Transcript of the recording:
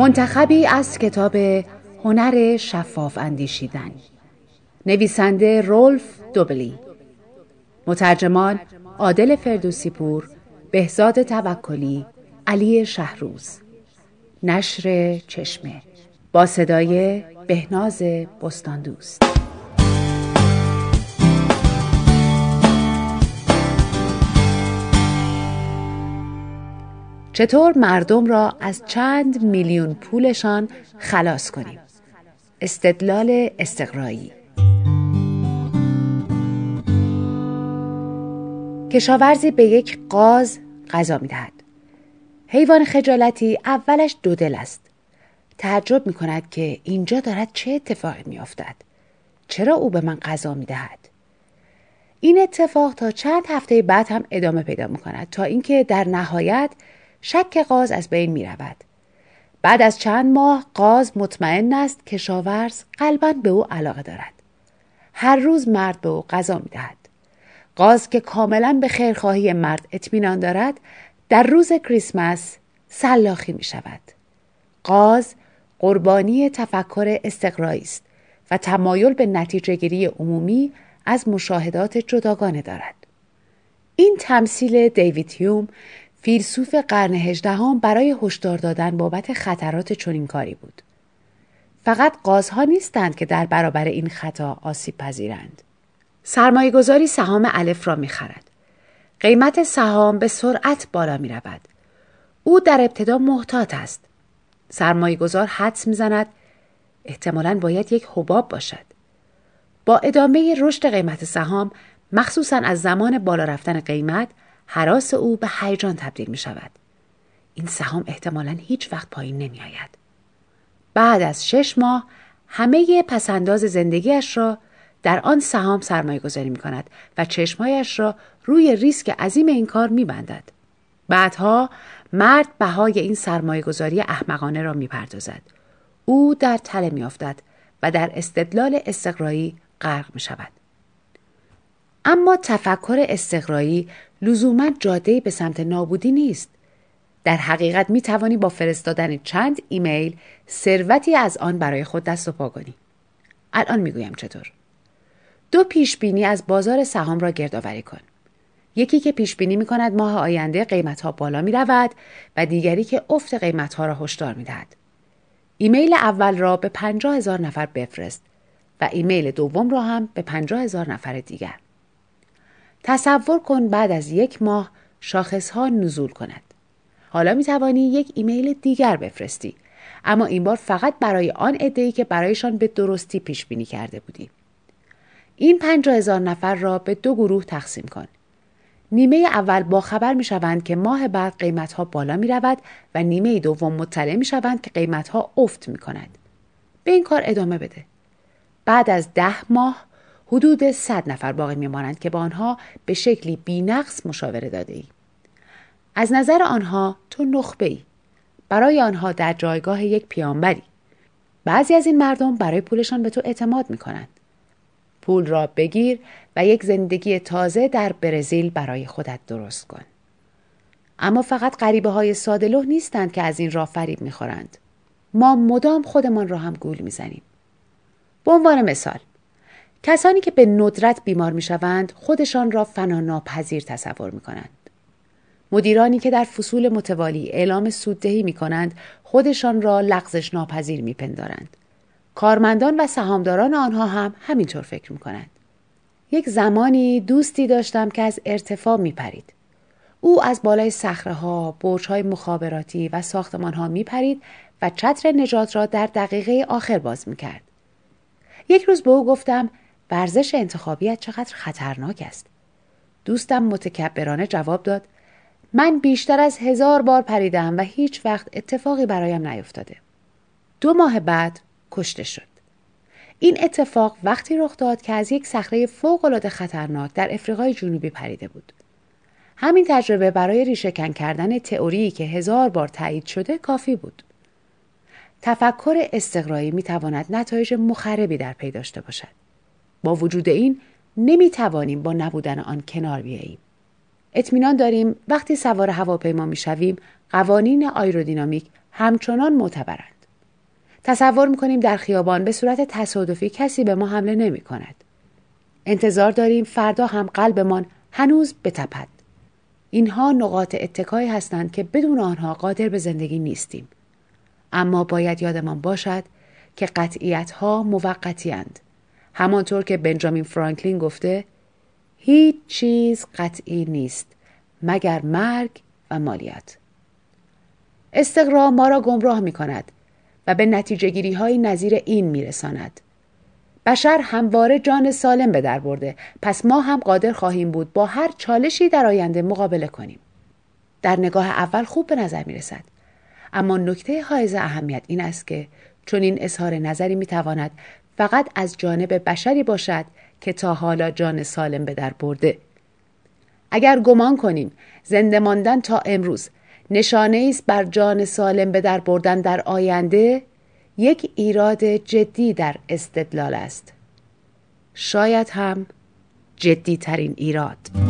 منتخبی از کتاب هنر شفاف اندیشیدن. نویسنده رولف دوبلی. مترجمان عادل فردوسی بهزاد توکلی علی شهروز. نشر چشمه. با صدای بهناز بستاندوست. چطور مردم را از چند میلیون پولشان خلاص کنیم استدلال استقرایی کشاورزی به یک قاز غذا می‌دهد حیوان خجالتی اولش دو دل است تعجب می کند که اینجا دارد چه اتفاقی می افتد؟ چرا او به من غذا می دهد؟ این اتفاق تا چند هفته بعد هم ادامه پیدا می کند تا اینکه در نهایت شک قاز از بین می رود. بعد از چند ماه قاز مطمئن است که شاورز قلبا به او علاقه دارد. هر روز مرد به او غذا می دهد. قاز که کاملا به خیرخواهی مرد اطمینان دارد در روز کریسمس سلاخی می شود. قاز قربانی تفکر استقرایی است و تمایل به نتیجه گیری عمومی از مشاهدات جداگانه دارد. این تمثیل دیوید هیوم فیلسوف قرن هجدهم برای هشدار دادن بابت خطرات چنین کاری بود. فقط قازها نیستند که در برابر این خطا آسیب پذیرند. سرمایه گذاری سهام الف را می خرد. قیمت سهام به سرعت بالا می رود. او در ابتدا محتاط است. سرمایه گذار حدس می زند احتمالا باید یک حباب باشد. با ادامه رشد قیمت سهام مخصوصا از زمان بالا رفتن قیمت حراس او به هیجان تبدیل می شود. این سهام احتمالا هیچ وقت پایین نمی آید. بعد از شش ماه همه پسنداز زندگیش را در آن سهام سرمایه گذاری می کند و چشمایش را روی ریسک عظیم این کار می بندد. بعدها مرد بهای این سرمایه گذاری احمقانه را می پردازد. او در تله می افتد و در استدلال استقرایی غرق می شود. اما تفکر استقرایی لزوما جاده به سمت نابودی نیست. در حقیقت می توانی با فرستادن چند ایمیل ثروتی از آن برای خود دست و پا کنی. الان می گویم چطور. دو پیش بینی از بازار سهام را گردآوری کن. یکی که پیش بینی می کند ماه آینده قیمت ها بالا می رود و دیگری که افت قیمت ها را هشدار می دهد. ایمیل اول را به پنجاه هزار نفر بفرست و ایمیل دوم را هم به پنجاه هزار نفر دیگر. تصور کن بعد از یک ماه شاخص ها نزول کند. حالا می توانی یک ایمیل دیگر بفرستی اما این بار فقط برای آن عده‌ای که برایشان به درستی پیش بینی کرده بودی. این پنجاه هزار نفر را به دو گروه تقسیم کن. نیمه اول با خبر می شوند که ماه بعد قیمت ها بالا می رود و نیمه دوم مطلع می شوند که قیمت ها افت می کند. به این کار ادامه بده. بعد از ده ماه حدود 100 نفر باقی میمانند که با آنها به شکلی بینقص مشاوره داده ای. از نظر آنها تو نخبه ای. برای آنها در جایگاه یک پیامبری. بعضی از این مردم برای پولشان به تو اعتماد می کنند. پول را بگیر و یک زندگی تازه در برزیل برای خودت درست کن. اما فقط غریبه های سادلوه نیستند که از این راه فریب می‌خورند. ما مدام خودمان را هم گول می‌زنیم. به عنوان مثال کسانی که به ندرت بیمار می‌شوند خودشان را فنا ناپذیر تصور می کنند. مدیرانی که در فصول متوالی اعلام سوددهی می کنند خودشان را لغزش ناپذیر می پندارند. کارمندان و سهامداران آنها هم همینطور فکر می کنند. یک زمانی دوستی داشتم که از ارتفاع می پرید. او از بالای سخره ها، های مخابراتی و ساختمان ها می پرید و چتر نجات را در دقیقه آخر باز می کرد. یک روز به او گفتم ورزش انتخابیت چقدر خطرناک است. دوستم متکبرانه جواب داد من بیشتر از هزار بار پریدم و هیچ وقت اتفاقی برایم نیفتاده. دو ماه بعد کشته شد. این اتفاق وقتی رخ داد که از یک صخره فوقالعاده خطرناک در افریقای جنوبی پریده بود. همین تجربه برای ریشهکن کردن تئوری که هزار بار تایید شده کافی بود. تفکر استقرایی می تواند نتایج مخربی در پی داشته باشد. با وجود این نمی توانیم با نبودن آن کنار بیاییم. اطمینان داریم وقتی سوار هواپیما می شویم قوانین آیرودینامیک همچنان معتبرند. تصور می‌کنیم در خیابان به صورت تصادفی کسی به ما حمله نمی کند. انتظار داریم فردا هم قلبمان هنوز بتپد. اینها نقاط اتکایی هستند که بدون آنها قادر به زندگی نیستیم. اما باید یادمان باشد که قطعیت ها موقتی همانطور که بنجامین فرانکلین گفته هیچ چیز قطعی نیست مگر مرگ و مالیات. استقرا ما را گمراه می کند و به نتیجه گیری های نظیر این می رساند. بشر همواره جان سالم به در برده پس ما هم قادر خواهیم بود با هر چالشی در آینده مقابله کنیم. در نگاه اول خوب به نظر می رسد. اما نکته حائز اهمیت این است که چون این اظهار نظری می تواند فقط از جانب بشری باشد که تا حالا جان سالم به در برده. اگر گمان کنیم زنده ماندن تا امروز نشانه است بر جان سالم به در بردن در آینده یک ایراد جدی در استدلال است شاید هم جدی ترین ایراد